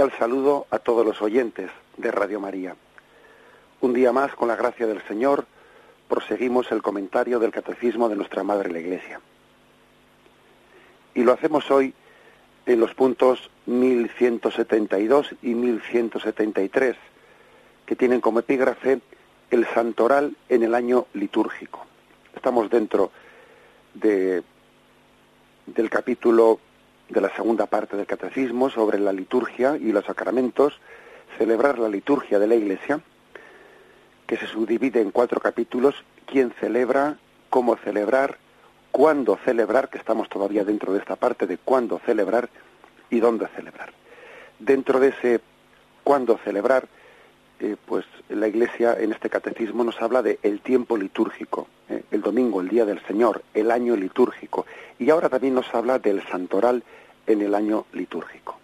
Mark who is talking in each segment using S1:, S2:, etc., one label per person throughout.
S1: Cordial saludo a todos los oyentes de Radio María. Un día más, con la gracia del Señor, proseguimos el comentario del Catecismo de nuestra Madre la Iglesia. Y lo hacemos hoy en los puntos 1172 y 1173, que tienen como epígrafe el santoral en el año litúrgico. Estamos dentro de, del capítulo de la segunda parte del catecismo sobre la liturgia y los sacramentos, celebrar la liturgia de la Iglesia, que se subdivide en cuatro capítulos, quién celebra, cómo celebrar, cuándo celebrar, que estamos todavía dentro de esta parte de cuándo celebrar y dónde celebrar. Dentro de ese cuándo celebrar, eh, pues la Iglesia en este catecismo nos habla de el tiempo litúrgico, eh, el domingo, el día del Señor, el año litúrgico, y ahora también nos habla del santoral en el año litúrgico.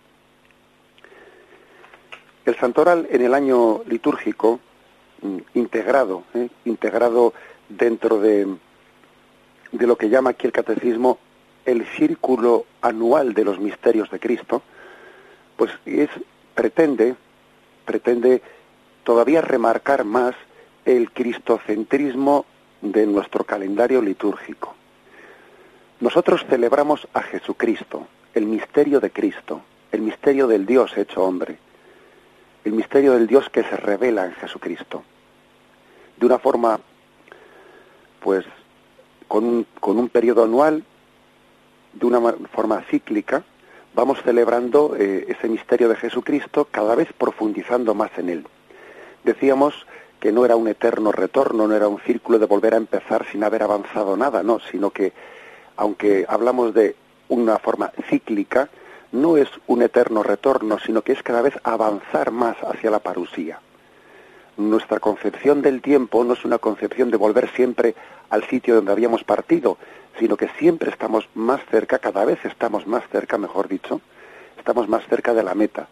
S1: El santoral en el año litúrgico, mm, integrado, eh, integrado dentro de, de lo que llama aquí el catecismo el círculo anual de los misterios de Cristo, pues es, pretende, pretende todavía remarcar más el cristocentrismo de nuestro calendario litúrgico. Nosotros celebramos a Jesucristo, el misterio de Cristo, el misterio del Dios hecho hombre, el misterio del Dios que se revela en Jesucristo. De una forma, pues, con un, periodo anual, de una forma cíclica, vamos celebrando eh, ese misterio de Jesucristo, cada vez profundizando más en él. Decíamos que no era un eterno retorno, no era un círculo de volver a empezar sin haber avanzado nada, no, sino que aunque hablamos de una forma cíclica, no es un eterno retorno, sino que es cada vez avanzar más hacia la parusía. Nuestra concepción del tiempo no es una concepción de volver siempre al sitio donde habíamos partido, sino que siempre estamos más cerca, cada vez estamos más cerca, mejor dicho, estamos más cerca de la meta,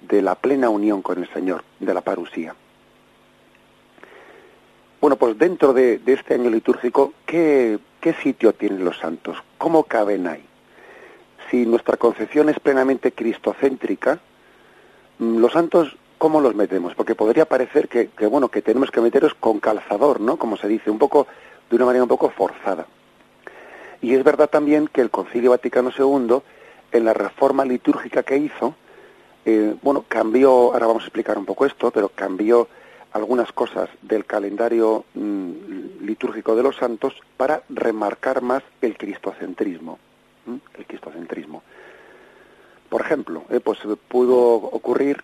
S1: de la plena unión con el Señor, de la parusía. Bueno, pues dentro de, este año litúrgico, ¿qué, sitio tienen los santos? ¿Cómo caben ahí? Si nuestra concepción es plenamente cristocéntrica, mm, los santos, ¿cómo los metemos? Porque podría parecer que, bueno, que tenemos que meterlos con calzador, ¿no? Como se dice, un poco, de una manera un poco forzada. Y es verdad también que el Concilio Vaticano II, en la reforma litúrgica que hizo, eh, bueno, cambió, ahora vamos a explicar un poco esto, pero cambió algunas cosas del calendario mm, litúrgico de los santos para remarcar más el cristocentrismo. El cristocentrismo. Por ejemplo, eh, pues pudo ocurrir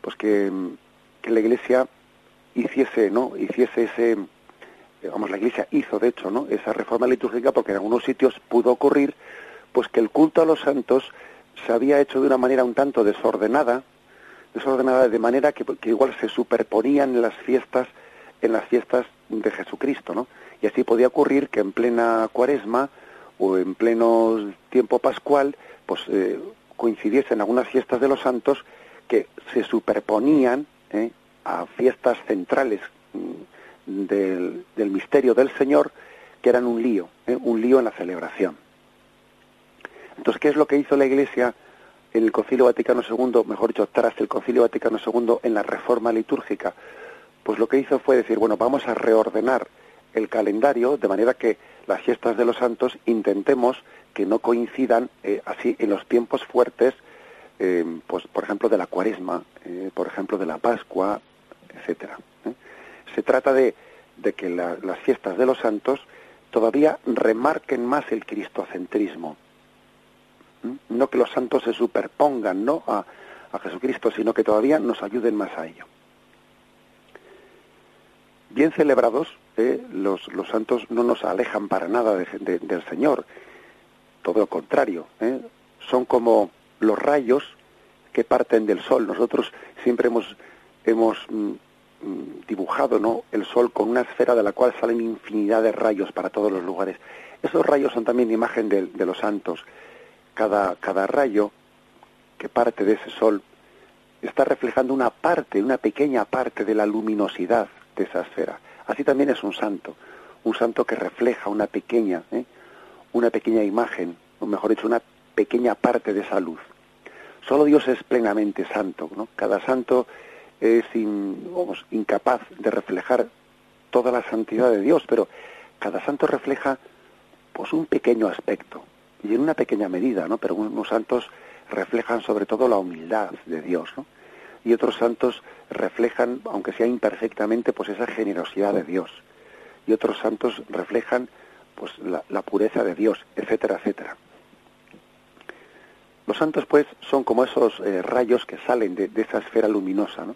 S1: pues que, que, la Iglesia hiciese, ¿no? Hiciese ese, vamos, la Iglesia hizo de hecho, ¿no? Esa reforma litúrgica porque en algunos sitios pudo ocurrir, pues que el culto a los santos se había hecho de una manera un tanto desordenada, desordenada de manera que, igual se superponían las fiestas en las fiestas de Jesucristo, ¿no? Y así podía ocurrir que en plena cuaresma o en pleno tiempo pascual, pues eh, coincidiesen algunas fiestas de los santos que se superponían ¿eh? a fiestas centrales mm, del, del, misterio del Señor, que eran un lío, ¿eh? un lío en la celebración. Entonces, ¿qué es lo que hizo la Iglesia el Concilio Vaticano II, mejor dicho, tras el Concilio Vaticano II en la reforma litúrgica, pues lo que hizo fue decir, bueno, vamos a reordenar el calendario de manera que las fiestas de los santos intentemos que no coincidan eh, así en los tiempos fuertes, eh, pues por ejemplo de la Cuaresma, eh, por ejemplo de la Pascua, etcétera. Se trata de, de que las fiestas de los santos todavía remarquen más el cristocentrismo no que los santos se superpongan ¿no? a, a Jesucristo, sino que todavía nos ayuden más a ello. Bien celebrados, eh, los, los, santos no nos alejan para nada del Señor, todo lo contrario, eh, son como los rayos que parten del sol. Nosotros siempre hemos, hemos mm, mm, dibujado ¿no? el sol con una esfera de la cual salen infinidad de rayos para todos los lugares. Esos rayos son también imagen de, de los santos. Cada, cada rayo que parte de ese sol está reflejando una parte, una pequeña parte de la luminosidad de esa esfera. Así también es un santo, un santo que refleja una pequeña, ¿eh? una pequeña imagen, o mejor dicho, una pequeña parte de esa luz. Solo Dios es plenamente santo, ¿no? Cada santo es incapaz de reflejar toda la santidad de Dios, pero cada santo refleja pues un pequeño aspecto y en una pequeña medida, ¿no? Pero unos santos reflejan sobre todo la humildad de Dios, ¿no? Y otros santos reflejan, aunque sea imperfectamente, pues esa generosidad de Dios. Y otros santos reflejan pues la, pureza de Dios, etcétera, etcétera. Los santos, pues, son como esos eh, rayos que salen de, esa esfera luminosa, ¿no?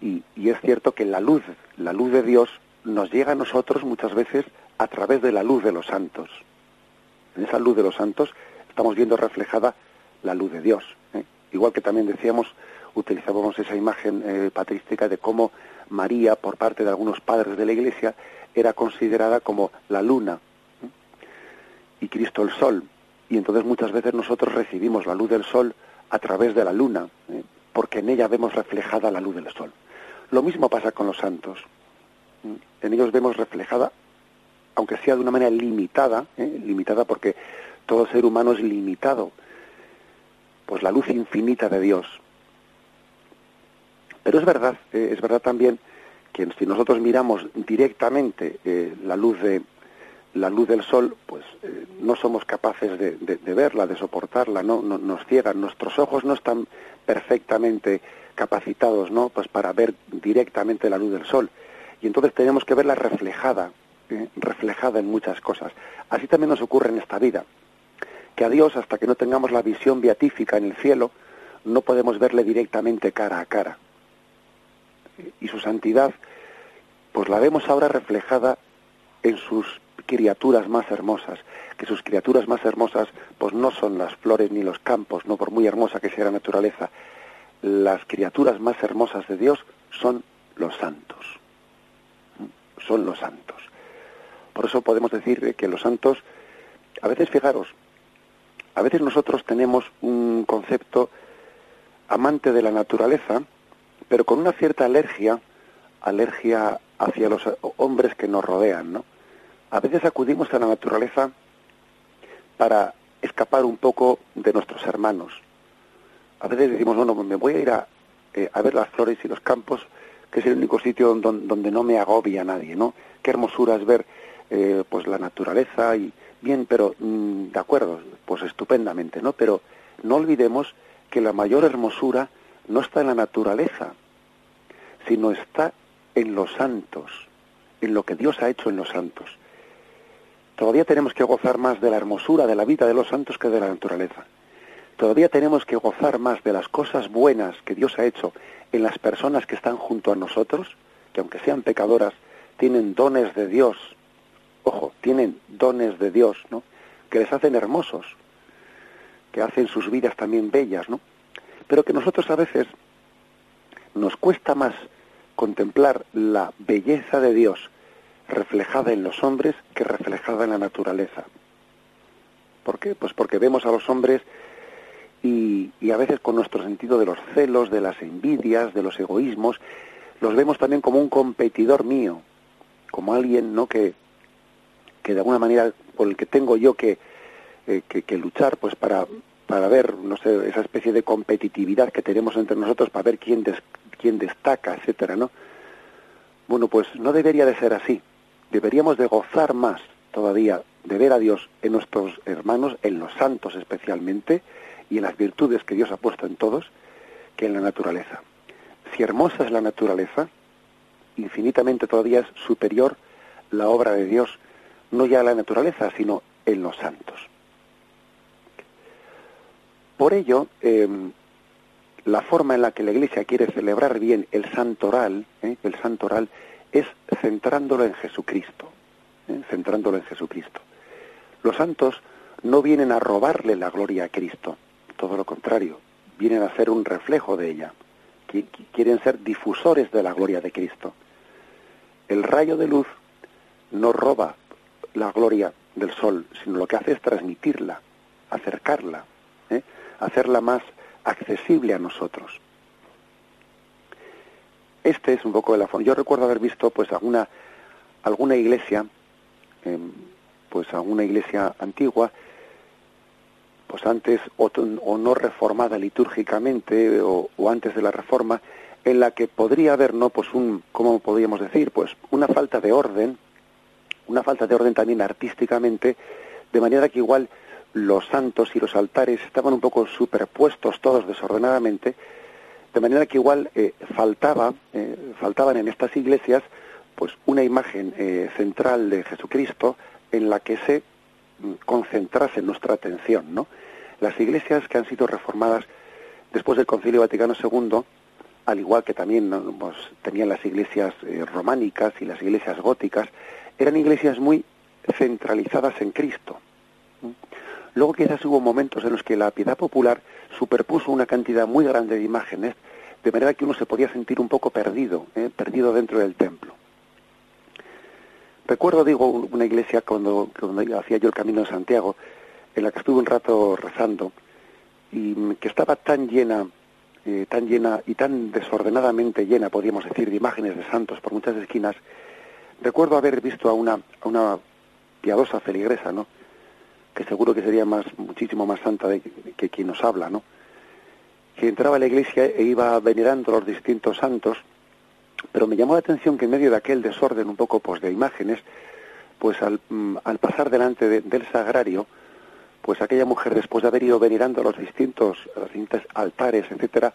S1: Y, y, es cierto que la luz, la luz de Dios, nos llega a nosotros muchas veces a través de la luz de los santos. En esa luz de los santos estamos viendo reflejada la luz de Dios. ¿eh? Igual que también decíamos, utilizábamos esa imagen eh, patrística de cómo María, por parte de algunos padres de la Iglesia, era considerada como la luna ¿eh? y Cristo el sol. Y entonces muchas veces nosotros recibimos la luz del sol a través de la luna, porque en ella vemos reflejada la luz del sol. Lo mismo pasa con los santos. En ellos vemos reflejada, aunque sea de una manera limitada, limitada porque todo ser humano es limitado, pues la luz infinita de Dios. Pero es verdad, eh, es verdad también que si nosotros miramos directamente eh, la luz de la luz del sol, pues eh, no somos capaces de, verla, de soportarla, ¿no? nos ciegan, nuestros ojos no están perfectamente capacitados, ¿no? Pues para ver directamente la luz del sol. Y entonces tenemos que verla reflejada, reflejada en muchas cosas. Así también nos ocurre en esta vida que a Dios, hasta que no tengamos la visión beatífica en el cielo, no podemos verle directamente cara a cara. Y su santidad, pues la vemos ahora reflejada en sus criaturas más hermosas, que sus criaturas más hermosas pues no son las flores ni los campos, no por muy hermosa que sea la naturaleza. Las criaturas más hermosas de Dios son los santos. Son los santos. Por eso podemos decir que los santos, a veces fijaros, a veces nosotros tenemos un concepto amante de la naturaleza, pero con una cierta alergia, alergia hacia los hombres que nos rodean, ¿no? A veces acudimos a la naturaleza para escapar un poco de nuestros hermanos. A veces decimos, bueno, me voy a ir a, eh, a ver las flores y los campos, que es el único sitio donde, donde no me agobia nadie, ¿no? Qué hermosura es ver eh, pues la naturaleza y, Bien, pero mm, de acuerdo, pues estupendamente, ¿no? Pero no olvidemos que la mayor hermosura no está en la naturaleza, sino está en los santos, en lo que Dios ha hecho en los santos. Todavía tenemos que gozar más de la hermosura de la vida de los santos que de la naturaleza. Todavía tenemos que gozar más de las cosas buenas que Dios ha hecho en las personas que están junto a nosotros, que aunque sean pecadoras, tienen dones de Dios ojo, tienen dones de Dios, ¿no? Que les hacen hermosos, que hacen sus vidas también bellas, ¿no? Pero que nosotros a veces nos cuesta más contemplar la belleza de Dios reflejada en los hombres que reflejada en la naturaleza. ¿Por qué? Pues porque vemos a los hombres y, y, a veces con nuestro sentido de los celos, de las envidias, de los egoísmos, los vemos también como un competidor mío, como alguien no que, que de alguna manera por el que tengo yo que, eh, que, luchar pues para, para ver, no sé, esa especie de competitividad que tenemos entre nosotros para ver quién, quién destaca, etcétera, ¿no? Bueno, pues no debería de ser así. Deberíamos de gozar más todavía de ver a Dios en nuestros hermanos, en los santos especialmente, y en las virtudes que Dios ha puesto en todos, que en la naturaleza. Si hermosa es la naturaleza, infinitamente todavía es superior la obra de Dios no ya en la naturaleza, sino en los santos. Por ello, em, la forma en la que la Iglesia quiere celebrar bien el santoral, ¿eh? el santoral, es centrándolo en Jesucristo, ¿eh? centrándolo en Jesucristo. Los santos no vienen a robarle la gloria a Cristo, todo lo contrario, vienen a ser un reflejo de ella, quieren ser difusores de la gloria de Cristo. El rayo de luz no roba la gloria del sol, sino lo que hace es transmitirla, acercarla, ¿eh? hacerla más accesible a nosotros. Este es un poco el fondo. Yo recuerdo haber visto pues alguna alguna iglesia, em, pues alguna iglesia antigua, pues antes o, no reformada litúrgicamente o, o, antes de la reforma, en la que podría haber no pues un, ¿cómo podríamos decir? Pues una falta de orden, una falta de orden también artísticamente, de manera que igual los santos y los altares estaban un poco superpuestos todos desordenadamente, de manera que igual eh, faltaba, eh, faltaban en estas iglesias pues una imagen eh, central de Jesucristo en la que se mm, concentrase nuestra atención, ¿no? Las iglesias que han sido reformadas después del Concilio Vaticano II, al igual que también pues, tenían las iglesias románicas y las iglesias góticas, eran iglesias muy centralizadas en Cristo. Luego quizás hubo momentos en los que la piedad popular superpuso una cantidad muy grande de imágenes, de manera que uno se podía sentir un poco perdido, ¿eh? perdido dentro del templo. Recuerdo, digo, una iglesia cuando, hacía yo el camino de Santiago, en la que estuve un rato rezando, y que estaba tan llena, eh, tan llena y tan desordenadamente llena, podríamos decir, de imágenes de santos por muchas esquinas, recuerdo haber visto a una, a una piadosa feligresa, ¿no? que seguro que sería más muchísimo más santa de, que quien nos habla, ¿no? Que entraba a la iglesia e iba venerando los distintos santos, pero me llamó la atención que en medio de aquel desorden un poco pues de imágenes, pues al, mm, al pasar delante del sagrario, pues aquella mujer después de haber ido venerando los distintos, distintos altares, etcétera,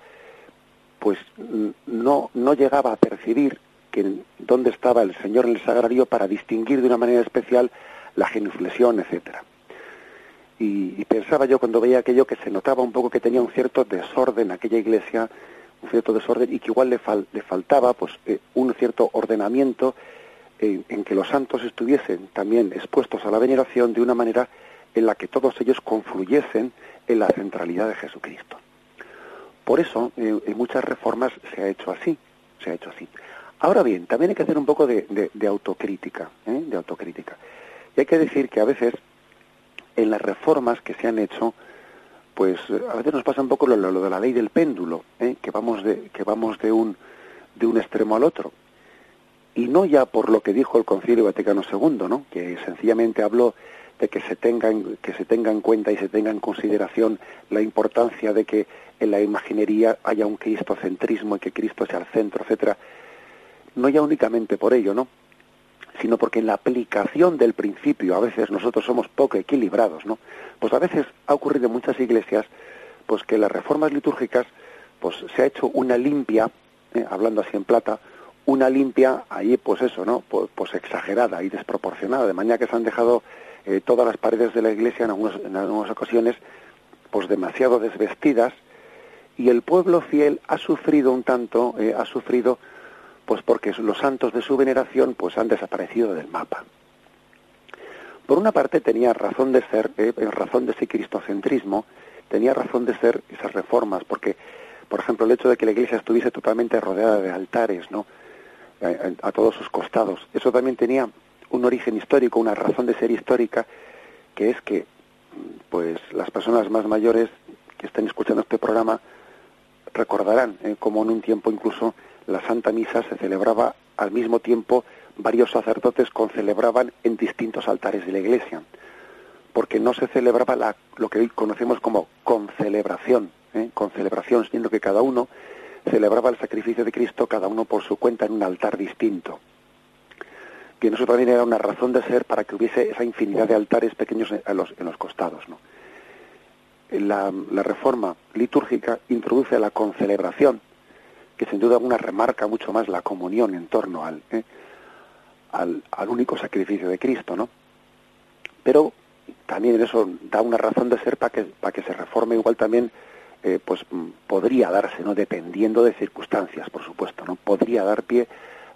S1: pues mm, no, no llegaba a percibir que dónde estaba el Señor en el sagrario para distinguir de una manera especial la genuflexión, etcétera y, pensaba yo cuando veía aquello que se notaba un poco que tenía un cierto desorden aquella iglesia, un cierto desorden y que igual le, le faltaba pues eh, un cierto ordenamiento en que los santos estuviesen también expuestos a la veneración de una manera en la que todos ellos confluyesen en la centralidad de Jesucristo. Por eso eh, en muchas reformas se ha hecho así, se ha hecho así. Ahora bien, también hay que hacer un poco de, autocrítica, ¿eh? de autocrítica. Y hay que decir que a veces en las reformas que se han hecho, pues a veces nos pasa un poco lo, de la ley del péndulo, ¿eh? que vamos de que vamos de un de un extremo al otro. Y no ya por lo que dijo el Concilio Vaticano II, ¿no? que sencillamente habló de que se tenga que se tenga en cuenta y se tenga en consideración la importancia de que en la imaginería haya un cristocentrismo y que Cristo sea el centro, etcétera. No ya únicamente por ello, ¿no? sino porque en la aplicación del principio a veces nosotros somos poco equilibrados, ¿no? Pues a veces ha ocurrido en muchas iglesias pues que las reformas litúrgicas pues se ha hecho una limpia, eh, hablando así en plata, una limpia ahí pues eso, ¿no? Pues, pues, exagerada y desproporcionada, de manera que se han dejado eh, todas las paredes de la iglesia en, algunos, en algunas ocasiones pues demasiado desvestidas y el pueblo fiel ha sufrido un tanto, eh, ha sufrido pues porque los santos de su veneración pues han desaparecido del mapa. Por una parte tenía razón de ser, eh, razón de ese cristocentrismo, tenía razón de ser esas reformas, porque, por ejemplo, el hecho de que la iglesia estuviese totalmente rodeada de altares, ¿no? A, a, todos sus costados, eso también tenía un origen histórico, una razón de ser histórica, que es que, pues, las personas más mayores que estén escuchando este programa recordarán eh, como en un tiempo incluso la Santa Misa se celebraba al mismo tiempo, varios sacerdotes concelebraban en distintos altares de la iglesia, porque no se celebraba la, lo que hoy conocemos como concelebración, ¿eh? concelebración, siendo que cada uno celebraba el sacrificio de Cristo, cada uno por su cuenta en un altar distinto. Que eso también era una razón de ser para que hubiese esa infinidad de altares pequeños en los, costados. La, la reforma litúrgica introduce la concelebración, que sin duda alguna remarca mucho más la comunión en torno al, ¿eh? al, único sacrificio de Cristo, ¿no? Pero también eso da una razón de ser para que, para que se reforme igual también eh, pues mm, podría darse, ¿no? Dependiendo de circunstancias, por supuesto, ¿no? Podría dar pie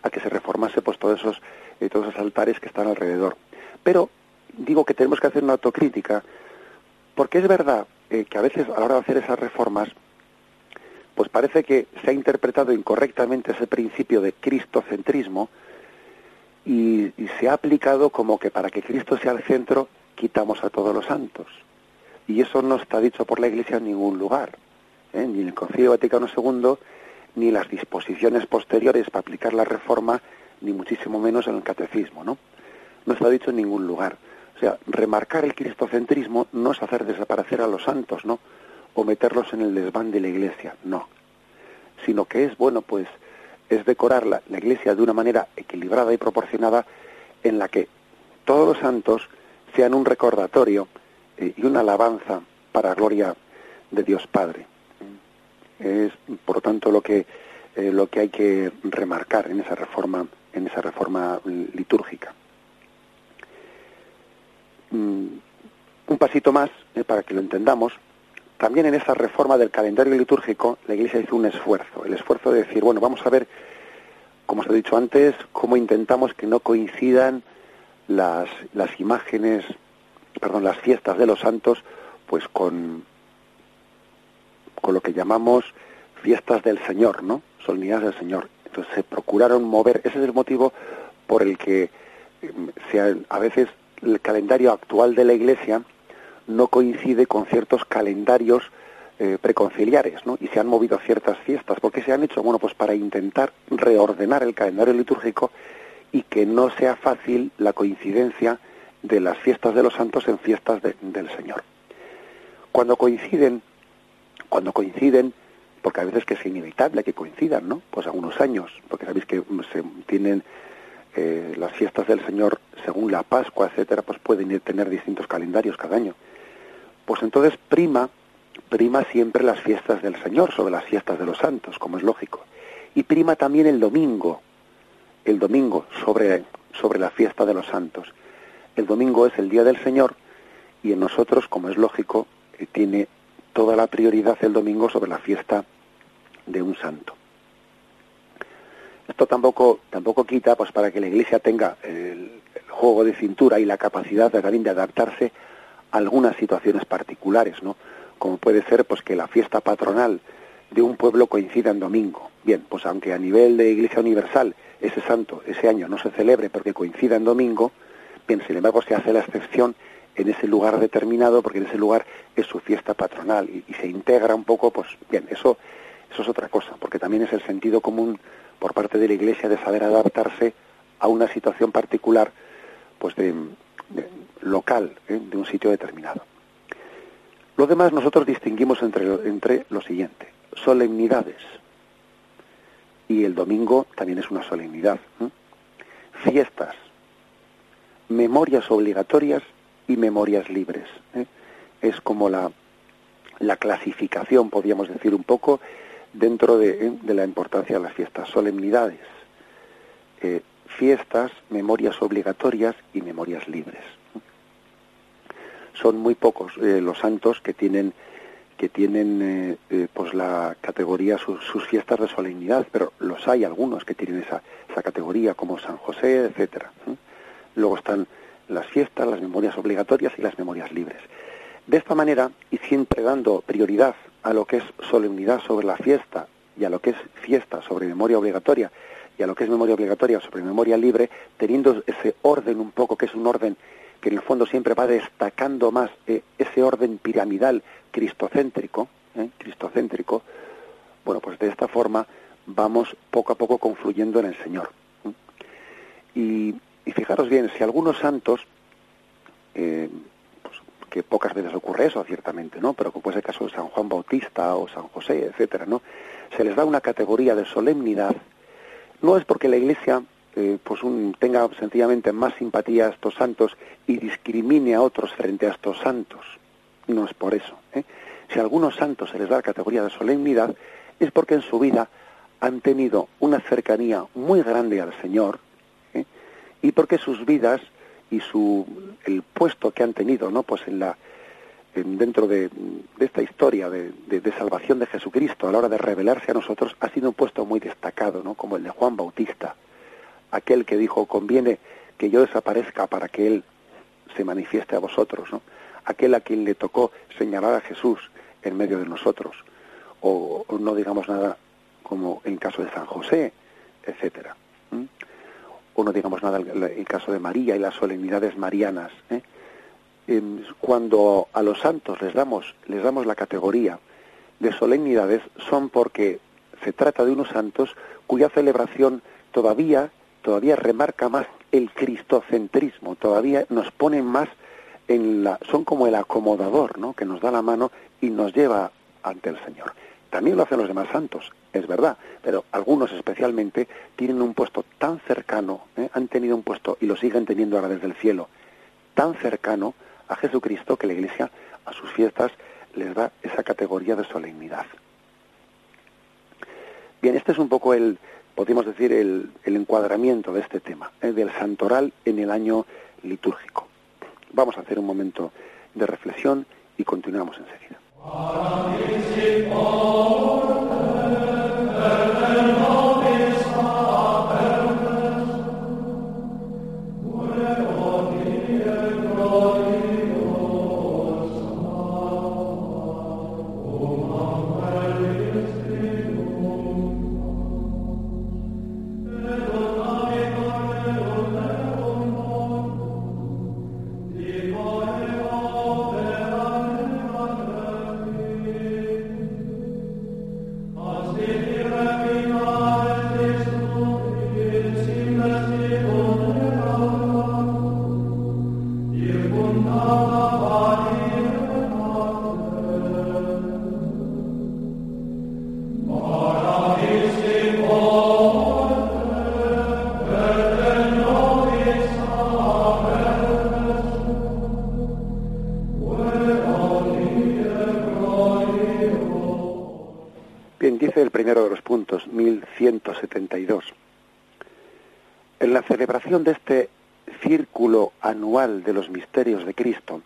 S1: a que se reformase pues todos esos, eh, todos esos altares que están alrededor. Pero digo que tenemos que hacer una autocrítica, porque es verdad eh, que a veces a la hora de hacer esas reformas, pues parece que se ha interpretado incorrectamente ese principio de cristocentrismo y, y se ha aplicado como que para que Cristo sea el centro quitamos a todos los santos. Y eso no está dicho por la Iglesia en ningún lugar, ¿eh? ni en el Concilio Vaticano II, ni las disposiciones posteriores para aplicar la reforma, ni muchísimo menos en el catecismo, ¿no? No está dicho en ningún lugar. O sea, remarcar el cristocentrismo no es hacer desaparecer a los santos, ¿no? O meterlos en el desván de la Iglesia, no. Sino que es, bueno, pues, es decorar la, Iglesia de una manera equilibrada y proporcionada en la que todos los santos sean un recordatorio eh, y una alabanza para gloria de Dios Padre. Es, por tanto, lo que eh, lo que hay que remarcar en esa reforma en esa reforma litúrgica. Mm, un pasito más eh, para que lo entendamos. También en esa reforma del calendario litúrgico, la Iglesia hizo un esfuerzo, el esfuerzo de decir, bueno, vamos a ver, como os he dicho antes, cómo intentamos que no coincidan las, las imágenes, perdón, las fiestas de los santos, pues con, con lo que llamamos fiestas del Señor, ¿no? Solemnidades del Señor. Entonces se procuraron mover, ese es el motivo por el que em, se, a veces el calendario actual de la Iglesia no coincide con ciertos calendarios eh, preconciliares, ¿no? Y se han movido ciertas fiestas. ¿Por qué se han hecho? Bueno, pues para intentar reordenar el calendario litúrgico y que no sea fácil la coincidencia de las fiestas de los santos en fiestas del Señor. Cuando coinciden, cuando coinciden, porque a veces que es inevitable que coincidan, ¿no? Pues algunos años, porque sabéis que se tienen eh, las fiestas del Señor según la Pascua, etcétera, pues pueden tener distintos calendarios cada año. Pues entonces prima, prima siempre las fiestas del Señor sobre las fiestas de los santos, como es lógico. Y prima también el domingo, el domingo sobre, sobre la fiesta de los santos. El domingo es el día del Señor y en nosotros, como es lógico, eh, tiene toda la prioridad el domingo sobre la fiesta de un santo. Esto tampoco, tampoco quita pues para que la Iglesia tenga el, juego de cintura y la capacidad de, también de adaptarse algunas situaciones particulares, ¿no? Como puede ser pues que la fiesta patronal de un pueblo coincida en domingo. Bien, pues aunque a nivel de Iglesia Universal ese santo ese año no se celebre porque coincida en domingo, bien, sin embargo se hace la excepción en ese lugar determinado porque en ese lugar es su fiesta patronal y, se integra un poco, pues bien, eso, eso es otra cosa, porque también es el sentido común por parte de la Iglesia de saber adaptarse a una situación particular, pues de, local, ¿eh? de un sitio determinado. Lo demás nosotros distinguimos entre, entre lo siguiente, solemnidades, y el domingo también es una solemnidad. Fiestas, memorias obligatorias y memorias libres. ¿eh? Es como la, la clasificación, podríamos decir un poco, dentro de, ¿eh? de la importancia de las fiestas. Solemnidades, eh, fiestas, memorias obligatorias y memorias libres. Son muy pocos los santos que tienen que tienen eh, eh, pues la categoría, sus fiestas de solemnidad, pero los hay algunos que tienen esa, esa categoría, como San José, etcétera. Luego están las fiestas, las memorias obligatorias y las memorias libres. De esta manera, y siempre dando prioridad a lo que es solemnidad sobre la fiesta y a lo que es fiesta sobre memoria obligatoria y a lo que es memoria obligatoria sobre memoria libre, teniendo ese orden un poco, que es un orden que en el fondo siempre va destacando más eh, ese orden piramidal cristocéntrico, eh, cristocéntrico, bueno, pues de esta forma vamos poco a poco confluyendo en el Señor. Y, fijaros bien, si algunos santos, eh, pues, que pocas veces ocurre eso, ciertamente, ¿no? Pero como es el caso de San Juan Bautista o San José, etcétera, ¿no? Se les da una categoría de solemnidad, no es porque la Iglesia eh, pues un, tenga sencillamente más simpatía a estos santos y discrimine a otros frente a estos santos. No es por eso. ¿eh? Si a algunos santos se les da la categoría de solemnidad, es porque en su vida han tenido una cercanía muy grande al Señor ¿eh? y porque sus vidas y su el puesto que han tenido no pues en la dentro de, esta historia de, salvación de Jesucristo a la hora de revelarse a nosotros ha sido un puesto muy destacado, ¿no? como el de Juan Bautista, aquel que dijo conviene que yo desaparezca para que él se manifieste a vosotros, ¿no? aquel a quien le tocó señalar a Jesús en medio de nosotros, o, no digamos nada como en caso de San José, etcétera, o no digamos nada en el caso de María y las solemnidades marianas. ¿eh? cuando a los santos les damos, les damos la categoría de solemnidades son porque se trata de unos santos cuya celebración todavía, todavía remarca más el cristocentrismo, todavía nos ponen más en la, son como el acomodador, ¿no? que nos da la mano y nos lleva ante el Señor. También lo hacen los demás santos, es verdad, pero algunos especialmente tienen un puesto tan cercano, ¿eh? han tenido un puesto y lo siguen teniendo ahora desde el cielo, tan cercano a Jesucristo que la Iglesia a sus fiestas les da esa categoría de solemnidad. Bien, este es un poco el, podríamos decir, el, encuadramiento de este tema, ¿eh? del santoral en el año litúrgico. Vamos a hacer un momento de reflexión y continuamos enseguida. De Cristo,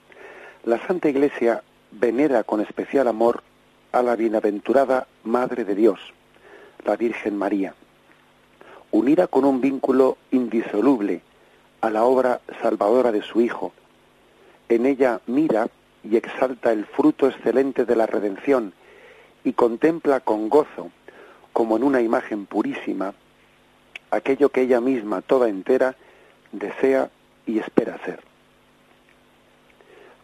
S1: la Santa Iglesia venera con especial amor a la bienaventurada Madre de Dios, la Virgen María, unida con un vínculo indisoluble a la obra salvadora de su Hijo. En ella mira y exalta el fruto excelente de la redención y contempla con gozo, como en una imagen purísima, aquello que ella misma, toda entera, desea y espera ser.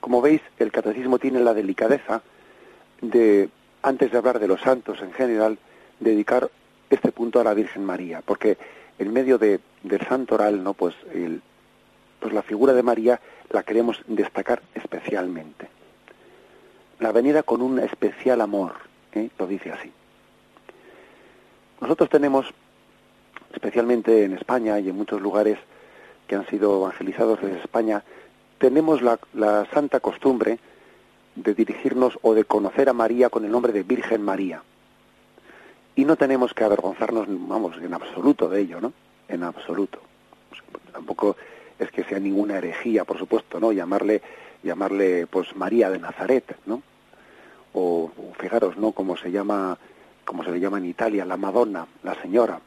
S1: Como veis, el catecismo tiene la delicadeza de, antes de hablar de los santos en general, dedicar este punto a la Virgen María, porque en medio de, del santo oral, ¿no? pues, el, pues la figura de María la queremos destacar especialmente. La venida con un especial amor, ¿eh? lo dice así. Nosotros tenemos especialmente en España y en muchos lugares que han sido evangelizados desde España, tenemos la, santa costumbre de dirigirnos o de conocer a María con el nombre de Virgen María. Y no tenemos que avergonzarnos, vamos, en absoluto de ello, ¿no? En absoluto. tampoco es que sea ninguna herejía, por supuesto, ¿no? Llamarle, llamarle, pues, María de Nazaret, ¿no? O, o fijaros, ¿no? Como se llama, como se le llama en Italia, la Madonna, la Señora.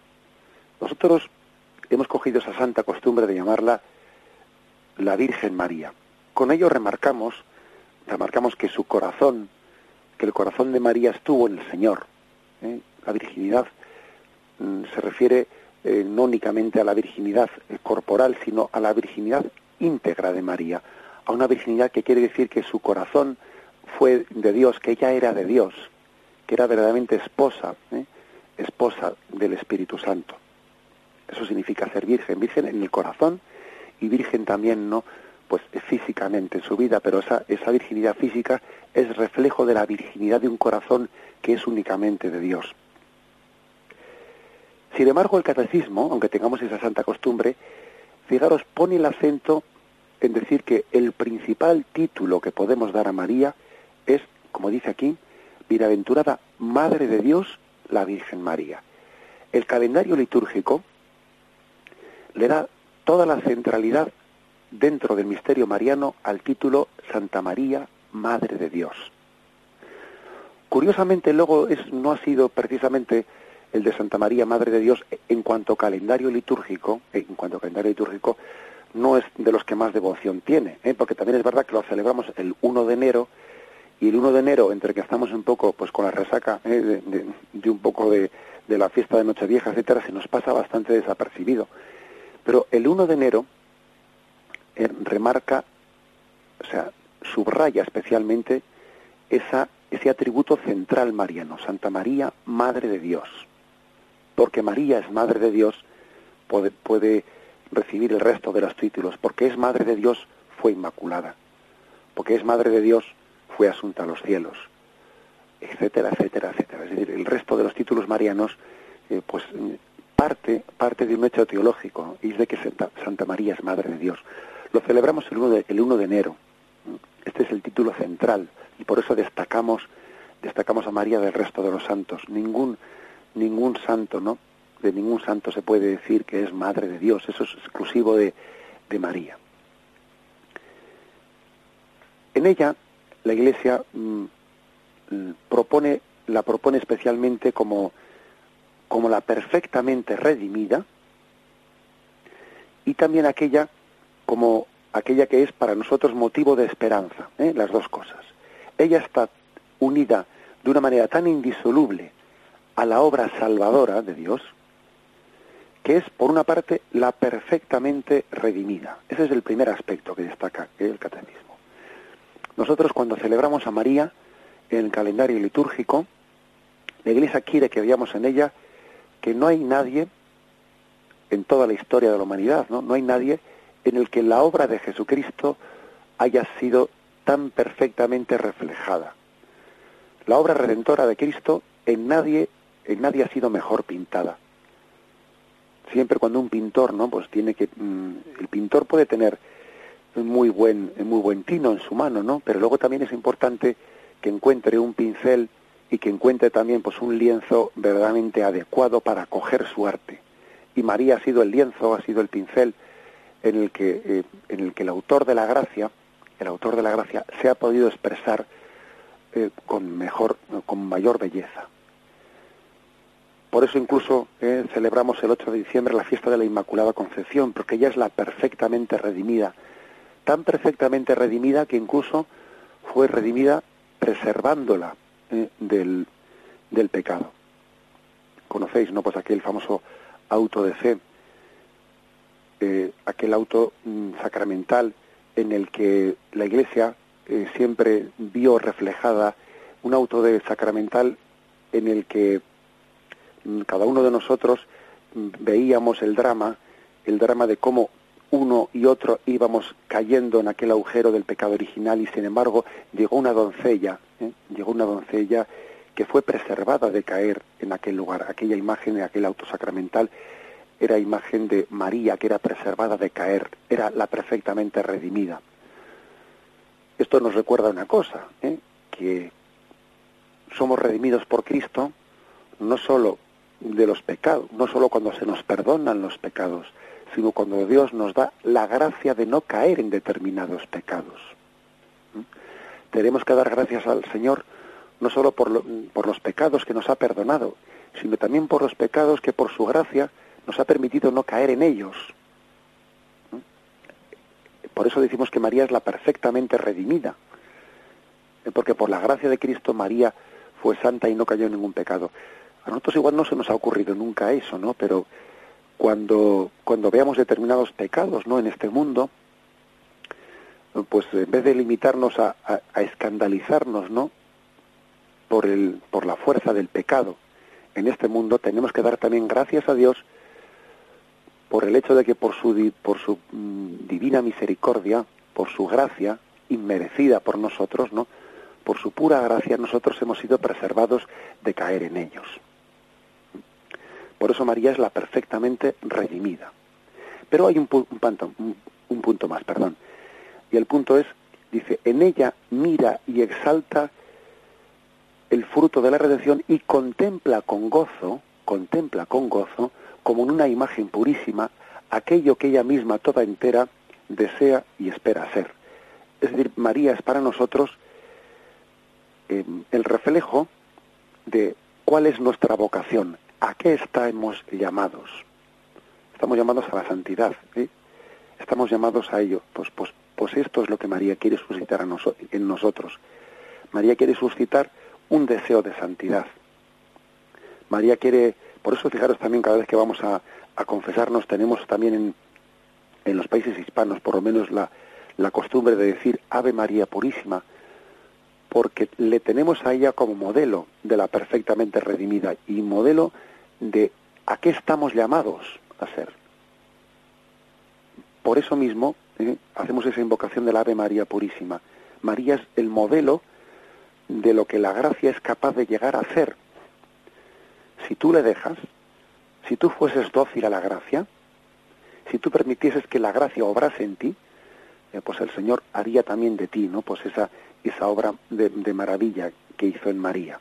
S1: Nosotros hemos cogido esa santa costumbre de llamarla la Virgen María. Con ello remarcamos, remarcamos que su corazón, que el corazón de María estuvo en el Señor. ¿eh? La virginidad mm, se refiere eh, no únicamente a la virginidad corporal, sino a la virginidad íntegra de María, a una virginidad que quiere decir que su corazón fue de Dios, que ella era de Dios, que era verdaderamente esposa, ¿eh? esposa del Espíritu Santo. Eso significa ser virgen, virgen en el corazón y virgen también, ¿no? Pues físicamente en su vida, pero esa, esa virginidad física es reflejo de la virginidad de un corazón que es únicamente de Dios. Sin embargo, el catecismo, aunque tengamos esa santa costumbre, fijaros, pone el acento en decir que el principal título que podemos dar a María es, como dice aquí, Bienaventurada Madre de Dios, la Virgen María. El calendario litúrgico le da toda la centralidad dentro del misterio mariano al título Santa María, Madre de Dios. Curiosamente, luego es, no ha sido precisamente el de Santa María, Madre de Dios, en cuanto a calendario litúrgico, en cuanto a calendario litúrgico, no es de los que más devoción tiene, ¿eh? porque también es verdad que lo celebramos el 1 de enero, y el 1 de enero, entre que estamos un poco pues con la resaca ¿eh? de, un poco de, de la fiesta de Nochevieja, etcétera, se nos pasa bastante desapercibido. Pero el 1 de enero eh, remarca, o sea, subraya especialmente ese atributo central mariano, Santa María, Madre de Dios. Porque María es Madre de Dios, puede, puede recibir el resto de los títulos. Porque es Madre de Dios, fue inmaculada. Porque es Madre de Dios, fue asunta a los cielos. Etcétera, etcétera, etcétera. Es decir, el resto de los títulos marianos, eh, pues parte, parte de un hecho teológico, y es de que Santa, María es Madre de Dios. Lo celebramos el 1 de, el 1 de enero. Este es el título central, y por eso destacamos, destacamos a María del resto de los santos. Ningún, ningún santo, ¿no? De ningún santo se puede decir que es Madre de Dios, eso es exclusivo de, de María. En ella, la Iglesia mm, propone, la propone especialmente como como la perfectamente redimida y también aquella como aquella que es para nosotros motivo de esperanza, ¿eh? las dos cosas. Ella está unida de una manera tan indisoluble a la obra salvadora de Dios, que es, por una parte, la perfectamente redimida. Ese es el primer aspecto que destaca el catecismo. Nosotros cuando celebramos a María en el calendario litúrgico, la Iglesia quiere que veamos en ella que no hay nadie en toda la historia de la humanidad, ¿no? No hay nadie en el que la obra de Jesucristo haya sido tan perfectamente reflejada. La obra redentora de Cristo en nadie, en nadie ha sido mejor pintada. Siempre cuando un pintor, ¿no? Pues tiene que, mm, el pintor puede tener muy buen, muy buen tino en su mano, ¿no? Pero luego también es importante que encuentre un pincel y que encuentre también pues un lienzo verdaderamente adecuado para acoger su arte. Y María ha sido el lienzo, ha sido el pincel en el que, eh, en el, que el autor de la gracia, el autor de la gracia, se ha podido expresar eh, con mejor, con mayor belleza. Por eso incluso eh, celebramos el 8 de diciembre la fiesta de la Inmaculada Concepción, porque ella es la perfectamente redimida, tan perfectamente redimida que incluso fue redimida preservándola del, del pecado. Conocéis, ¿no? Pues aquel famoso auto de fe, eh, aquel auto mm, sacramental en el que la Iglesia eh, siempre vio reflejada un auto de sacramental en el que mm, cada uno de nosotros mm, veíamos el drama, el drama de cómo uno y otro íbamos cayendo en aquel agujero del pecado original y sin embargo llegó una doncella, ¿eh? llegó una doncella que fue preservada de caer en aquel lugar. Aquella imagen de aquel auto sacramental era imagen de María que era preservada de caer, era la perfectamente redimida. Esto nos recuerda una cosa, ¿eh? que somos redimidos por Cristo no solo de los pecados, no solo cuando se nos perdonan los pecados, cuando Dios nos da la gracia de no caer en determinados pecados. ¿Mm? Tenemos que dar gracias al Señor no solo por, por los pecados que nos ha perdonado, sino también por los pecados que por su gracia nos ha permitido no caer en ellos. ¿Mm? Por eso decimos que María es la perfectamente redimida, ¿eh? porque por la gracia de Cristo María fue santa y no cayó en ningún pecado. A nosotros igual no se nos ha ocurrido nunca eso, ¿no? Pero cuando, cuando veamos determinados pecados ¿no? en este mundo, pues en vez de limitarnos a, a, escandalizarnos ¿no? por, el, por la fuerza del pecado en este mundo, tenemos que dar también gracias a Dios por el hecho de que por su, por su mm, divina misericordia, por su gracia, inmerecida por nosotros, ¿no? por su pura gracia, nosotros hemos sido preservados de caer en ellos. Por eso María es la perfectamente redimida. Pero hay un, un, punto más, perdón. Y el punto es, dice, en ella mira y exalta el fruto de la redención y contempla con gozo, contempla con gozo, como en una imagen purísima, aquello que ella misma toda entera desea y espera ser. Es decir, María es para nosotros em, el reflejo de cuál es nuestra vocación, a qué estamos llamados. Estamos llamados a la santidad, ¿eh? estamos llamados a ello. Pues, pues, pues esto es lo que María quiere suscitar a en nosotros. María quiere suscitar un deseo de santidad. María quiere, por eso fijaros también cada vez que vamos a, a confesarnos, tenemos también en, en los países hispanos por lo menos la, la costumbre de decir Ave María Purísima, porque le tenemos a ella como modelo de la perfectamente redimida y modelo de a qué estamos llamados a ser. Por eso mismo ¿eh? hacemos esa invocación de la Ave María Purísima. María es el modelo de lo que la gracia es capaz de llegar a ser. Si tú le dejas, si tú fueses dócil a la gracia, si tú permitieses que la gracia obrase en ti, eh, pues el Señor haría también de ti, ¿no? Pues esa, esa obra de, maravilla que hizo en María.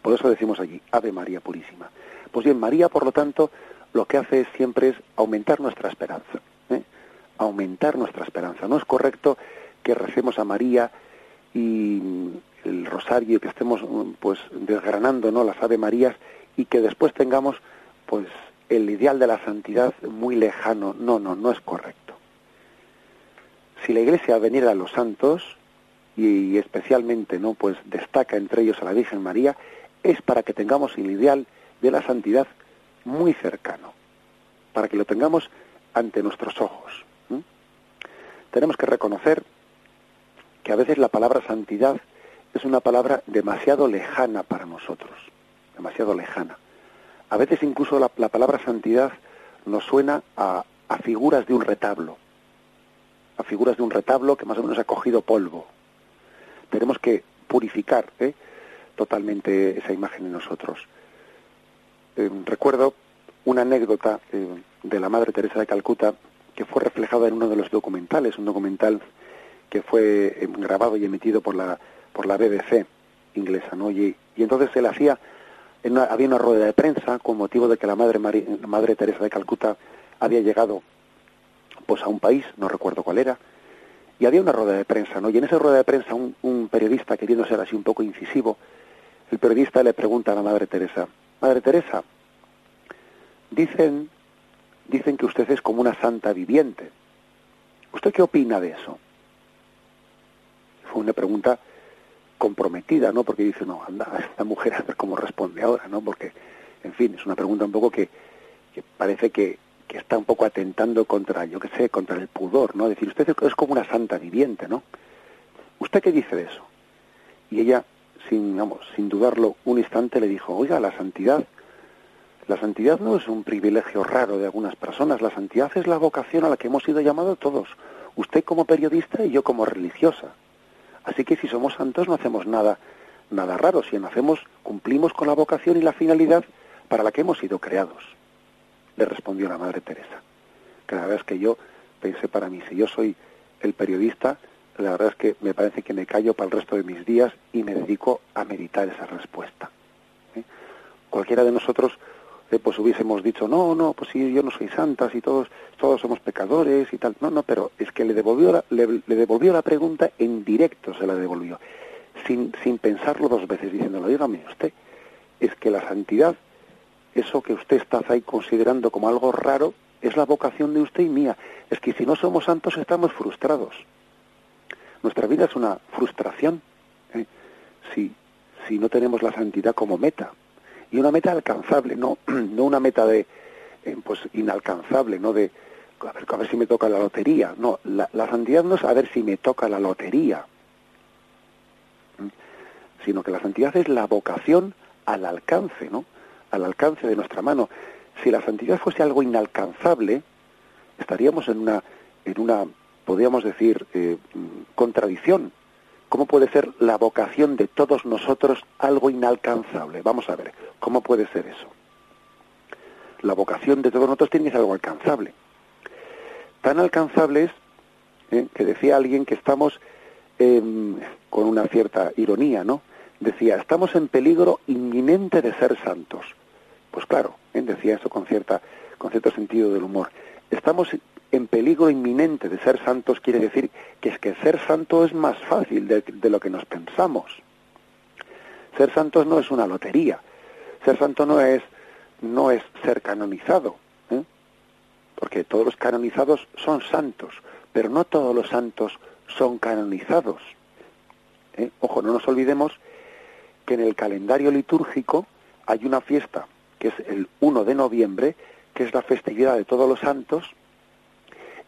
S1: Por eso decimos allí, Ave María Purísima. Pues bien, María, por lo tanto, lo que hace siempre es aumentar nuestra esperanza. ¿eh? Aumentar nuestra esperanza. No es correcto que recemos a María y el rosario, que estemos pues desgranando ¿no? las Ave Marías y que después tengamos pues el ideal de la santidad muy lejano. No, no, no es correcto. Si la Iglesia venir a los santos y especialmente no pues destaca entre ellos a la Virgen María es para que tengamos el ideal de la santidad muy cercano, para que lo tengamos ante nuestros ojos. Tenemos que reconocer que a veces la palabra santidad es una palabra demasiado lejana para nosotros, demasiado lejana. A veces incluso la, palabra santidad nos suena a, a, figuras de un retablo, a figuras de un retablo que más o menos ha cogido polvo. Tenemos que purificar ¿eh? totalmente esa imagen en nosotros. Eh, recuerdo una anécdota eh, de la Madre Teresa de Calcuta que fue reflejada en uno de los documentales, un documental que fue grabado y emitido por la por la BBC inglesa, ¿no? Y, y entonces él hacía había una rueda de prensa con motivo de que la madre, madre Teresa de Calcuta había llegado pues a un país, no recuerdo cuál era, y había una rueda de prensa, ¿no? Y en esa rueda de prensa un, periodista, queriendo ser así un poco incisivo, el periodista le pregunta a la Madre Teresa, Madre Teresa, dicen, dicen que usted es como una santa viviente. ¿Usted qué opina de eso? Fue una pregunta comprometida, ¿no? Porque dice, no, anda, esta mujer a ver cómo responde ahora, ¿no? Porque, en fin, es una pregunta un poco que parece que, que, está un poco atentando contra, yo qué sé, contra el pudor, ¿no? Decir, usted es como una santa viviente, ¿no? ¿Usted qué dice de eso? Y ella, sin, vamos, sin dudarlo un instante, le dijo, oiga, la santidad, la santidad no es un privilegio raro de algunas personas, la santidad es la vocación a la que hemos sido llamados todos, usted como periodista y yo como religiosa. Así que si somos santos no hacemos nada, nada raro, si hacemos, cumplimos con la vocación y la finalidad para la que hemos sido creados. Le respondió la Madre Teresa. Que la verdad es que yo pensé para mí, si yo soy el periodista, la verdad es que me parece que me callo para el resto de mis días y me dedico a meditar esa respuesta. ¿eh? Cualquiera de nosotros eh, pues hubiésemos dicho, no, no, pues sí, yo no soy santa, si todos, todos somos pecadores y tal. No, no, pero es que le devolvió la, le, devolvió la pregunta en directo, se la devolvió, sin, sin pensarlo dos veces, diciéndolo, dígame usted, es que la santidad, eso que usted está ahí considerando como algo raro, es la vocación de usted y mía. Es que si no somos santos estamos frustrados. Nuestra vida es una frustración ¿eh? si, si no tenemos la santidad como meta y una meta alcanzable, no, no una meta de eh, pues inalcanzable, no de a ver, a ver, si me toca la lotería. No, la, santidad no es a ver si me toca la lotería, sino que la santidad es la vocación al alcance, ¿no? Al alcance de nuestra mano. Si la santidad fuese algo inalcanzable, estaríamos en una, en una, podríamos decir, eh, contradicción ¿Cómo puede ser la vocación de todos nosotros algo inalcanzable? Vamos a ver, ¿cómo puede ser eso? La vocación de todos nosotros tiene que ser algo alcanzable. Tan alcanzable es ¿eh? que decía alguien que estamos em, con una cierta ironía, ¿no? Decía, estamos en peligro inminente de ser santos. Pues claro, decía eso con, cierta, con cierto sentido del humor. Estamos en peligro inminente de ser santos quiere decir que es que ser santo es más fácil de, lo que nos pensamos. Ser santos no es una lotería. Ser santo no es no es ser canonizado, ¿eh? porque todos los canonizados son santos, pero no todos los santos son canonizados. ¿eh? Ojo, no nos olvidemos que en el calendario litúrgico hay una fiesta que es el 1 de noviembre, que es la festividad de todos los santos,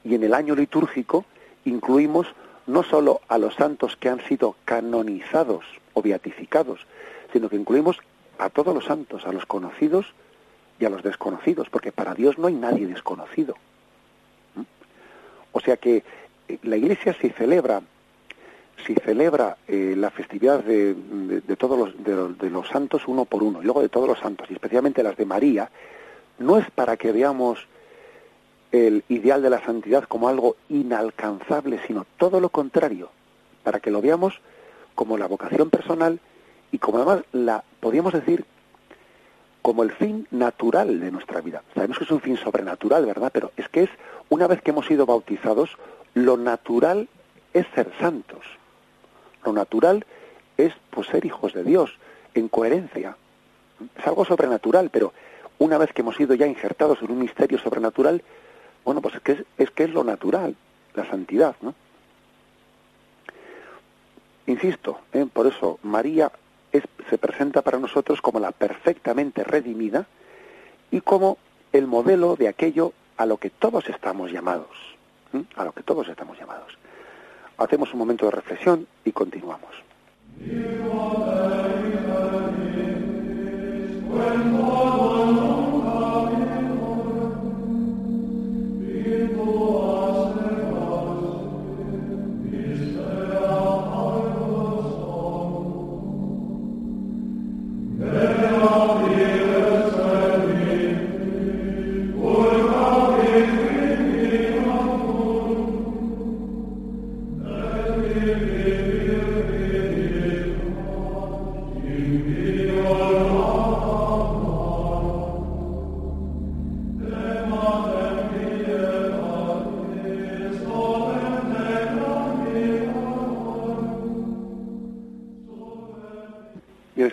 S1: y en el año litúrgico incluimos no solo a los santos que han sido canonizados o beatificados, sino que incluimos a todos los santos, a los conocidos y a los desconocidos, porque para Dios no hay nadie desconocido. ¿Mm? O sea que eh, la Iglesia si celebra, si celebra eh, la festividad de, todos los, de, los santos uno por uno, y luego de todos los santos, y especialmente las de María, no es para que veamos el ideal de la santidad como algo inalcanzable, sino todo lo contrario, para que lo veamos como la vocación personal y como además la, podríamos decir, como el fin natural de nuestra vida. Sabemos que es un fin sobrenatural, ¿verdad? Pero es que es, una vez que hemos sido bautizados, lo natural es ser santos. Lo natural es pues, ser hijos de Dios, en coherencia. Es algo sobrenatural, pero una vez que hemos sido ya injertados en un misterio sobrenatural, bueno, pues es que es, que es lo natural, la santidad, ¿no? Insisto, ¿eh? por eso María se presenta para nosotros como la perfectamente redimida y como el modelo de aquello a lo que todos estamos llamados, ¿eh? a lo que todos estamos llamados. Hacemos un momento de reflexión y continuamos.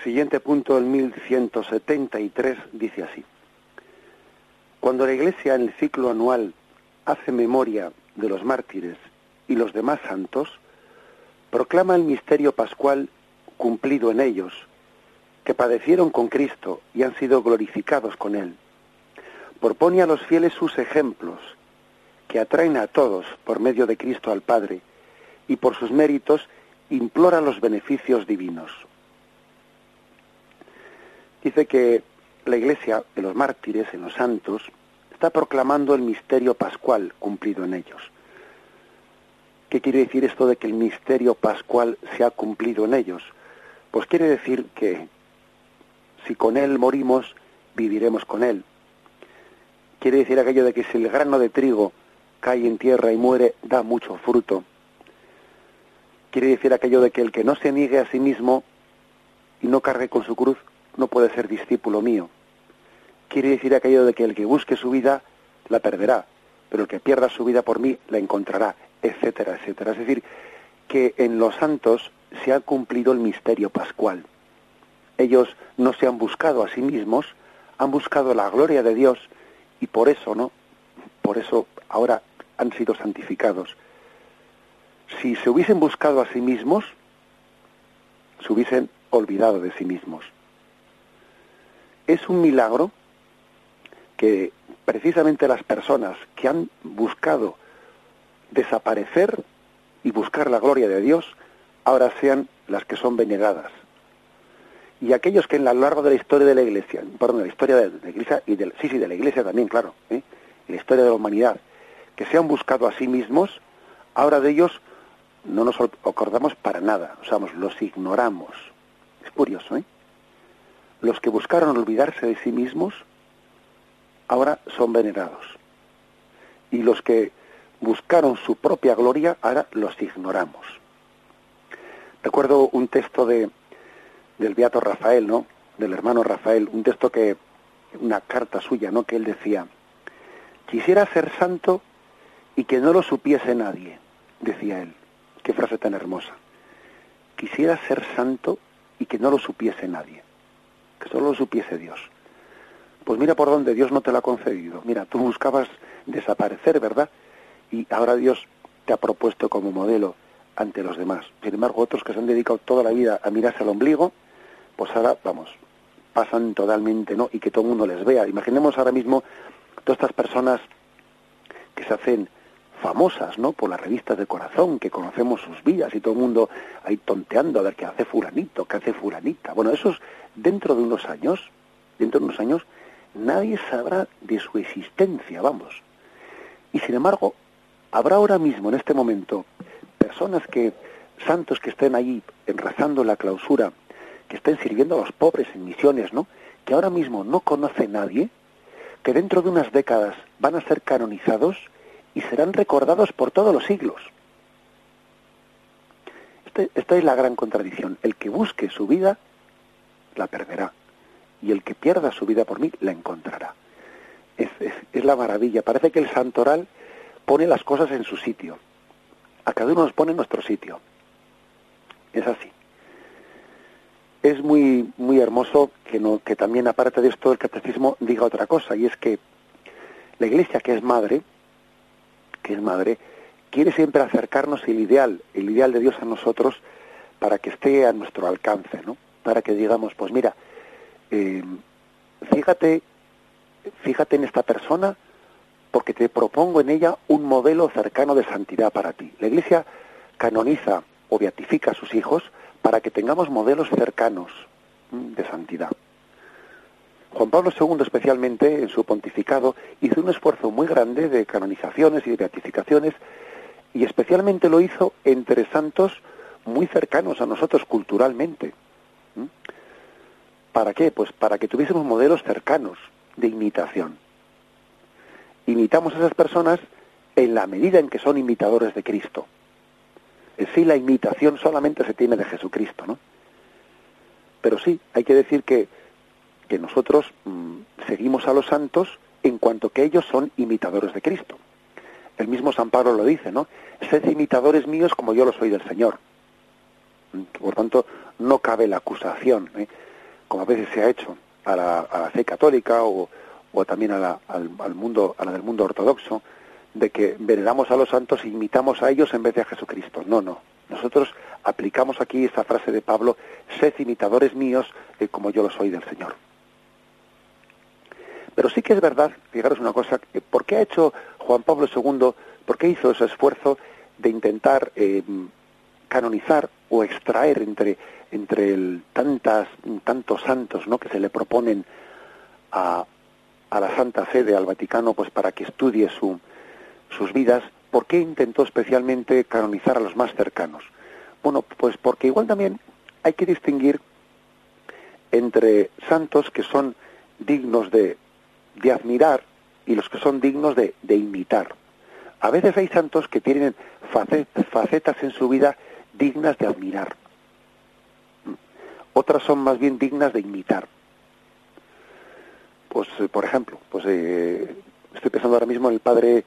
S1: Siguiente punto, el 1173, dice así. Cuando la Iglesia en el ciclo anual hace memoria de los mártires y los demás santos, proclama el misterio pascual cumplido en ellos, que padecieron con Cristo y han sido glorificados con Él. Propone a los fieles sus ejemplos, que atraen a todos por medio de Cristo al Padre, y por sus méritos implora los beneficios divinos dice que la Iglesia de los mártires, en los santos, está proclamando el misterio pascual cumplido en ellos. ¿Qué quiere decir esto de que el misterio pascual se ha cumplido en ellos? Pues quiere decir que si con Él morimos, viviremos con Él. Quiere decir aquello de que si el grano de trigo cae en tierra y muere, da mucho fruto. Quiere decir aquello de que el que no se niegue a sí mismo y no cargue con su cruz, no puede ser discípulo mío. Quiere decir aquello de que el que busque su vida la perderá, pero el que pierda su vida por mí la encontrará, etcétera, etcétera. Es decir, que en los santos se ha cumplido el misterio pascual. Ellos no se han buscado a sí mismos, han buscado la gloria de Dios y por eso, ¿no? Por eso ahora han sido santificados. Si se hubiesen buscado a sí mismos, se hubiesen olvidado de sí mismos es un milagro que precisamente las personas que han buscado desaparecer y buscar la gloria de Dios ahora sean las que son veneradas. Y aquellos que en lo largo de la historia de la Iglesia, perdón, de la historia de la Iglesia y sí, sí, de la Iglesia también, claro, ¿eh? la historia de la humanidad, que se han buscado a sí mismos, ahora de ellos no nos acordamos para nada, o sea, los ignoramos. Es curioso, ¿eh? Los que buscaron olvidarse de sí mismos ahora son venerados. Y los que buscaron su propia gloria ahora los ignoramos. Recuerdo un texto de, del beato Rafael, ¿no? Del hermano Rafael, un texto que, una carta suya, ¿no? Que él decía, quisiera ser santo y que no lo supiese nadie, decía él. Qué frase tan hermosa. Quisiera ser santo y que no lo supiese nadie, que solo lo supiese Dios. Pues mira por dónde Dios no te lo ha concedido. Mira, tú buscabas desaparecer, ¿verdad? Y ahora Dios te ha propuesto como modelo ante los demás. Sin embargo, otros que se han dedicado toda la vida a mirarse al ombligo, pues ahora, vamos, pasan totalmente, ¿no? Y que todo el mundo les vea. Imaginemos ahora mismo todas estas personas que se hacen famosas, ¿no? Por las revistas de corazón, que conocemos sus vidas y todo el mundo ahí tonteando a ver qué hace fulanito, qué hace fulanita. Bueno, eso es dentro de unos años, dentro de unos años, nadie sabrá de su existencia, vamos. Y sin embargo, habrá ahora mismo, en este momento, personas que, santos que estén ahí rezando la clausura, que estén sirviendo a los pobres en misiones, ¿no? Que ahora mismo no conoce nadie, que dentro de unas décadas van a ser canonizados y serán recordados por todos los siglos. Este, esta es la gran contradicción. El que busque su vida, la perderá. Y el que pierda su vida por mí, la encontrará. Es, la maravilla. Parece que el santoral pone las cosas en su sitio. A cada uno nos pone en nuestro sitio. Es así. Es muy, muy hermoso que, no, que también, aparte de esto, el catecismo diga otra cosa, y es que la Iglesia, que es madre, que es madre, quiere siempre acercarnos el ideal, el ideal de Dios a nosotros, para que esté a nuestro alcance, ¿no? Para que digamos, pues mira, eh, fíjate, fíjate en esta persona, porque te propongo en ella un modelo cercano de santidad para ti. La Iglesia canoniza o beatifica a sus hijos para que tengamos modelos cercanos de santidad. Juan Pablo II especialmente en su pontificado hizo un esfuerzo muy grande de canonizaciones y de beatificaciones y especialmente lo hizo entre santos muy cercanos a nosotros culturalmente. ¿Para qué? Pues para que tuviésemos modelos cercanos de imitación imitamos a esas personas en la medida en que son imitadores de Cristo. En sí la imitación solamente se tiene de Jesucristo, ¿no? Pero sí, hay que decir que, que nosotros mm, seguimos a los santos en cuanto que ellos son imitadores de Cristo. El mismo San Pablo lo dice, ¿no? Sed imitadores míos como yo lo soy del Señor. Por tanto, no cabe la acusación, ¿eh? como a veces se ha hecho a la, a la fe católica o, también a la, al, mundo, a la del mundo ortodoxo, de que veneramos a los santos e imitamos a ellos en vez de a Jesucristo. No, no. Nosotros aplicamos aquí esta frase de Pablo, sed imitadores míos eh, como yo lo soy del Señor. Pero sí que es verdad, fijaros una cosa, ¿por qué ha hecho Juan Pablo II, por qué hizo ese esfuerzo de intentar eh, canonizar o extraer entre, entre tantas, tantos santos ¿no? que se le proponen a, a la Santa Sede, al Vaticano, pues para que estudie su, sus vidas, ¿por qué intentó especialmente canonizar a los más cercanos? Bueno, pues porque igual también hay que distinguir entre santos que son dignos de, de admirar y los que son dignos de, de, imitar. A veces hay santos que tienen facetas en su vida dignas de admirar. Otras son más bien dignas de imitar pues eh, por ejemplo, pues eh, estoy pensando ahora mismo en el padre,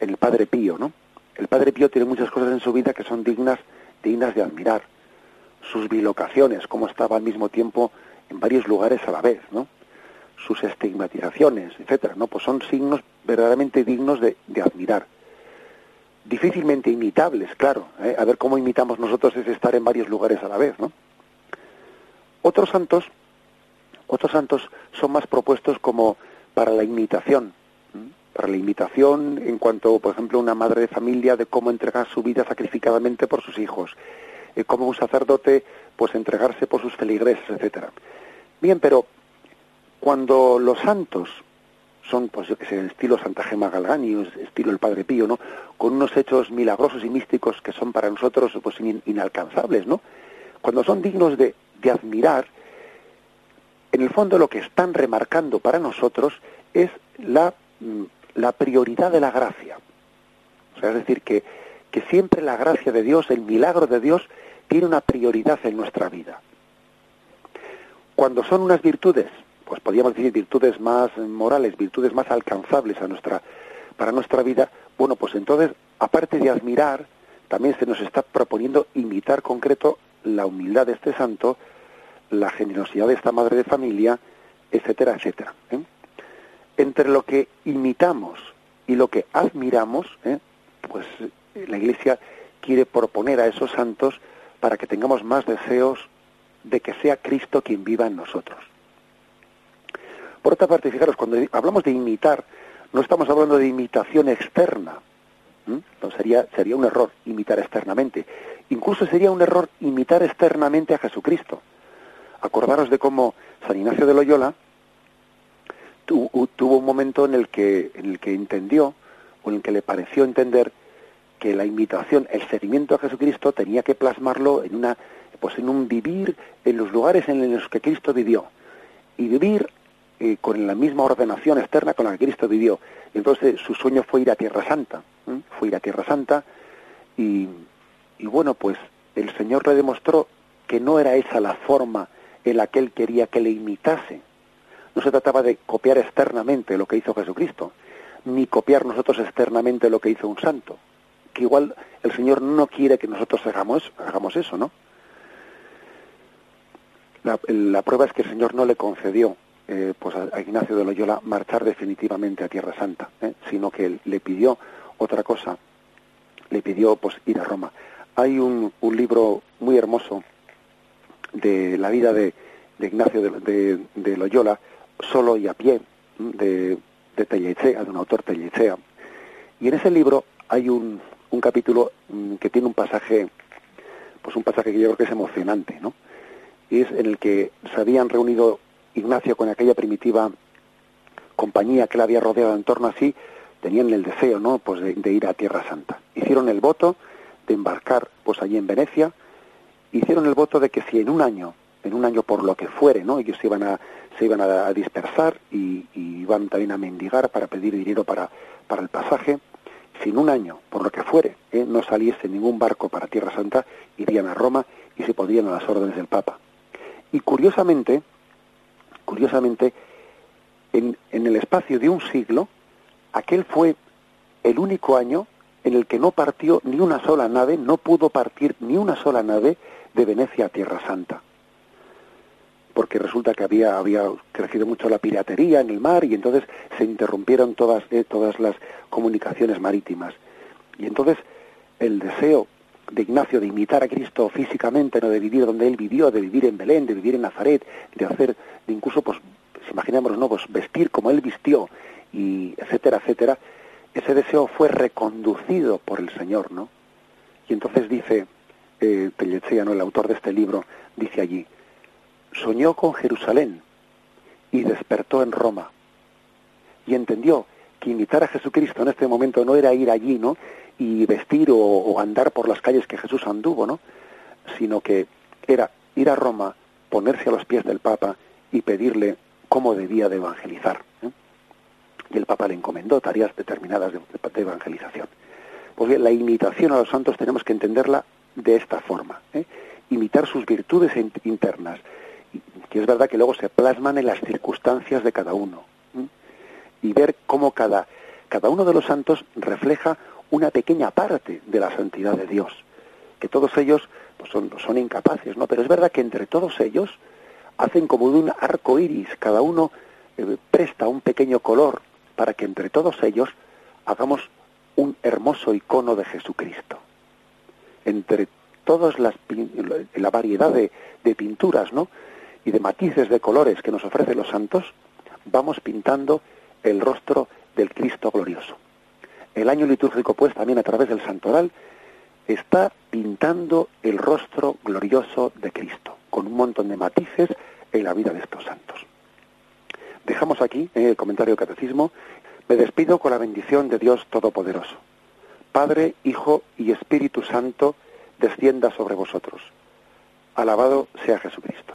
S1: en el padre Pío, ¿no? El padre Pío tiene muchas cosas en su vida que son dignas, dignas de admirar. Sus bilocaciones, cómo estaba al mismo tiempo en varios lugares a la vez, ¿no? Sus estigmatizaciones, etcétera, ¿no? Pues son signos verdaderamente dignos de, admirar. Difícilmente imitables, claro. ¿eh? A ver cómo imitamos nosotros es estar en varios lugares a la vez, ¿no? Otros santos otros santos son más propuestos como para la imitación, para la imitación en cuanto, por ejemplo, una madre de familia de cómo entregar su vida sacrificadamente por sus hijos, eh, como un sacerdote, pues entregarse por sus feligreses, etcétera. Bien, pero cuando los santos son, pues yo que sé, estilo Santa Gema Galgani, estilo el Padre Pío, ¿no? Con unos hechos milagrosos y místicos que son para nosotros, pues inalcanzables, ¿no? Cuando son dignos de, de admirar, en el fondo lo que están remarcando para nosotros es la, mm, la prioridad de la gracia. Es decir, que, que siempre la gracia de Dios, el milagro de Dios, tiene una prioridad en nuestra vida. Cuando son unas virtudes, pues podríamos decir virtudes más morales, virtudes más alcanzables a nuestra, para nuestra vida, Bueno, pues entonces, aparte de admirar, también se nos está proponiendo imitar concreto la humildad de este santo, la generosidad de esta madre de familia, etcétera, etcétera. ¿eh? Entre lo que imitamos y lo que admiramos, ¿eh? pues la Iglesia quiere proponer a esos santos para que tengamos más deseos de que sea Cristo quien viva en nosotros. Por otra parte, fijaros, cuando hablamos de imitar, no estamos hablando de imitación externa. Sería, sería un error imitar externamente. Incluso sería un error imitar externamente a Jesucristo. Acordaros de cómo San Ignacio de Loyola tuvo un momento en el que, en el que entendió, o en el que le pareció entender que la imitación, el seguimiento a Jesucristo tenía que plasmarlo en una, pues en un vivir en los lugares en los que Cristo vivió y vivir eh, con la misma ordenación externa con la que Cristo vivió. entonces su sueño fue ir a Tierra Santa, fue ir a Tierra Santa y, y bueno, pues el Señor le demostró que no era esa la forma en la que él quería que le imitase. No se trataba de copiar externamente lo que hizo Jesucristo, ni copiar nosotros externamente lo que hizo un santo, que igual el Señor no quiere que nosotros hagamos, hagamos eso, ¿no? La, prueba es que el Señor no le concedió eh, pues a, Ignacio de Loyola marchar definitivamente a Tierra Santa, ¿eh? sino que le pidió otra cosa, le pidió pues ir a Roma. Hay un, un libro muy hermoso de la vida de, de Ignacio de, de, Loyola, solo y a pie, de, de Tellechea, de un autor Tellechea. Y en ese libro hay un, un capítulo mm, que tiene un pasaje, pues un pasaje que yo creo que es emocionante, ¿no? Y es en el que se habían reunido Ignacio con aquella primitiva compañía que la había rodeado en torno a sí, tenían el deseo, ¿no? Pues de, ir a Tierra Santa. Hicieron el voto de embarcar, pues allí en Venecia, hicieron el voto de que si en un año, en un año por lo que fuere, ¿no? Ellos se iban a, se iban a, dispersar y, iban también a mendigar para pedir dinero para, para el pasaje, si en un año, por lo que fuere, ¿eh? no saliese ningún barco para Tierra Santa, irían a Roma y se podían a las órdenes del Papa. Y curiosamente, curiosamente, en, en el espacio de un siglo, aquel fue el único año en el que no partió ni una sola nave, no pudo partir ni una sola nave de Venecia a Tierra Santa. Porque resulta que había, había crecido mucho la piratería en el mar y entonces se interrumpieron todas, eh, todas las comunicaciones marítimas. Y entonces el deseo de Ignacio de imitar a Cristo físicamente, no de vivir donde él vivió, de vivir en Belén, de vivir en Nazaret, de hacer, de incluso, pues, imaginémonos, ¿no? Pues vestir como él vistió, y etcétera, etcétera, ese deseo fue reconducido por el Señor, ¿no? Y entonces dice eh, ¿no? el autor de este libro, dice allí, soñó con Jerusalén y despertó en Roma y entendió que imitar a Jesucristo en este momento no era ir allí, ¿no? Y vestir o, andar por las calles que Jesús anduvo, ¿no? Sino que era ir a Roma, ponerse a los pies del Papa y pedirle cómo debía de evangelizar y el Papa le encomendó tareas determinadas de, evangelización. Pues bien, la imitación a los santos tenemos que entenderla de esta forma, ¿eh? imitar sus virtudes internas, que es verdad que luego se plasman en las circunstancias de cada uno, y ver cómo cada, cada uno de los santos refleja una pequeña parte de la santidad de Dios, que todos ellos pues son, son incapaces, ¿no? Pero es verdad que entre todos ellos hacen como de un arco iris, cada uno eh, presta un pequeño color para que entre todos ellos hagamos un hermoso icono de Jesucristo. Entre todas las la variedad de, de pinturas, ¿no? y de matices de colores que nos ofrecen los santos, vamos pintando el rostro del Cristo glorioso. El año litúrgico, pues, también a través del santoral, está pintando el rostro glorioso de Cristo, con un montón de matices en la vida de estos santos. Dejamos aquí en el comentario catecismo. Me despido con la bendición de Dios Todopoderoso. Padre, Hijo y Espíritu Santo, descienda sobre vosotros. Alabado sea Jesucristo.